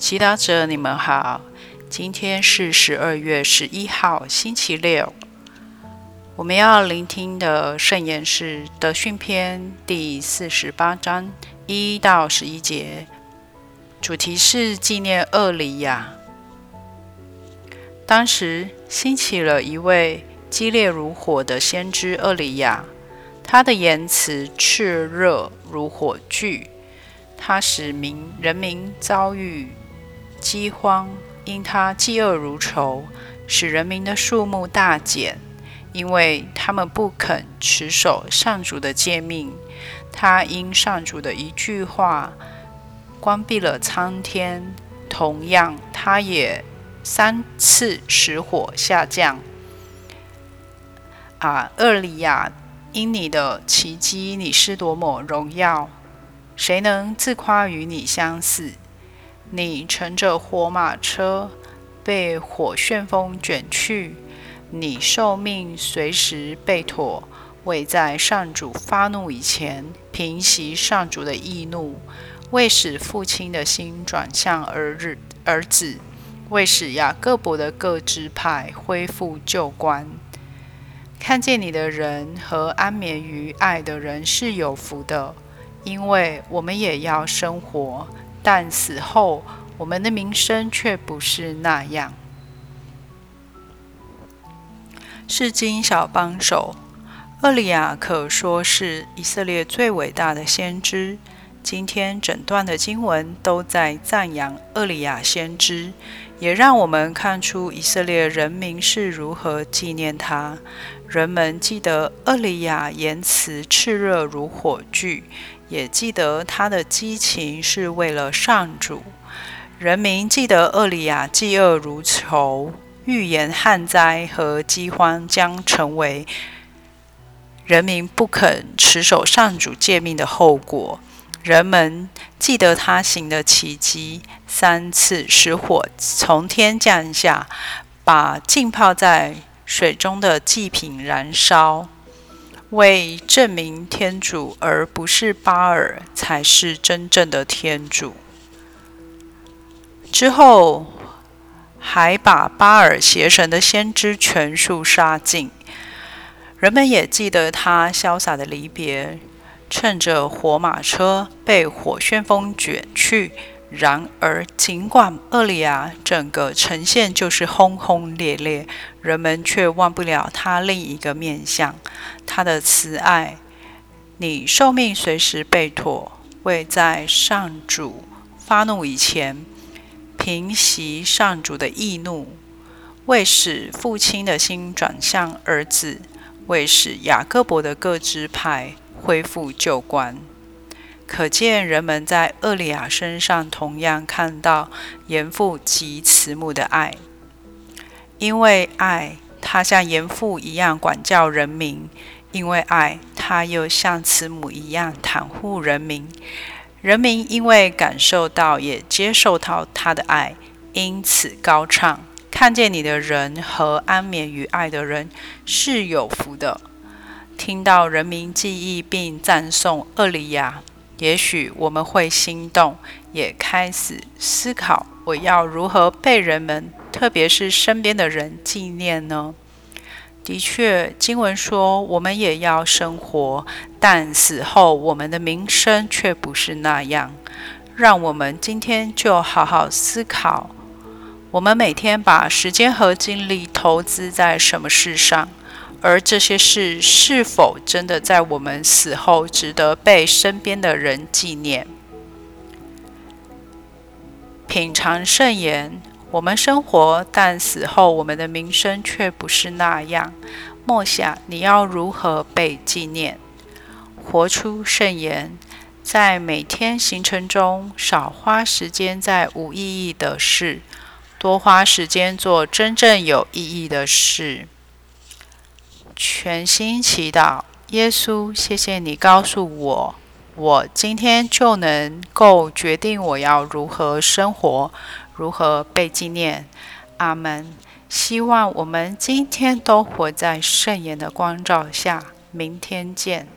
祈祷者，你们好。今天是十二月十一号，星期六。我们要聆听的圣言是《德训篇》第四十八章一到十一节，主题是纪念厄里亚。当时兴起了一位激烈如火的先知厄里亚，他的言辞炽热如火炬。他使民人民遭遇饥荒，因他嫉恶如仇，使人民的数目大减，因为他们不肯持守上主的诫命。他因上主的一句话关闭了苍天，同样，他也三次使火下降。啊，厄里亚，因你的奇迹，你是多么荣耀！谁能自夸与你相似？你乘着火马车，被火旋风卷去；你受命随时被妥，为在上主发怒以前平息上主的易怒，为使父亲的心转向儿日儿子，为使雅各伯的各支派恢复旧观。看见你的人和安眠于爱的人是有福的。因为我们也要生活，但死后我们的名声却不是那样。是经小帮手，厄里亚可说是以色列最伟大的先知。今天整段的经文都在赞扬厄里亚先知，也让我们看出以色列人民是如何纪念他。人们记得厄里亚言辞炽热如火炬。也记得他的激情是为了上主。人民记得厄里亚嫉恶如仇，预言旱灾和饥荒将成为人民不肯持守上主诫命的后果。人们记得他行的奇迹：三次使火从天降下，把浸泡在水中的祭品燃烧。为证明天主而不是巴尔才是真正的天主。之后还把巴尔邪神的先知全数杀尽。人们也记得他潇洒的离别，趁着火马车被火旋风卷去。然而，尽管厄里亚整个呈现就是轰轰烈烈，人们却忘不了他另一个面相——他的慈爱。你受命随时备妥，为在上主发怒以前平息上主的易怒，为使父亲的心转向儿子，为使雅各伯的各支派恢复旧观。可见，人们在厄里亚身上同样看到严父及慈母的爱。因为爱，他像严父一样管教人民；因为爱，他又像慈母一样袒护人民。人民因为感受到也接受到他的爱，因此高唱：看见你的人和安眠于爱的人是有福的。听到人民记忆并赞颂厄里亚。也许我们会心动，也开始思考：我要如何被人们，特别是身边的人纪念呢？的确，经文说我们也要生活，但死后我们的名声却不是那样。让我们今天就好好思考：我们每天把时间和精力投资在什么事上？而这些事是否真的在我们死后值得被身边的人纪念？品尝圣言，我们生活，但死后我们的名声却不是那样。默想你要如何被纪念？活出圣言，在每天行程中少花时间在无意义的事，多花时间做真正有意义的事。全心祈祷，耶稣，谢谢你告诉我，我今天就能够决定我要如何生活，如何被纪念。阿门。希望我们今天都活在圣言的光照下。明天见。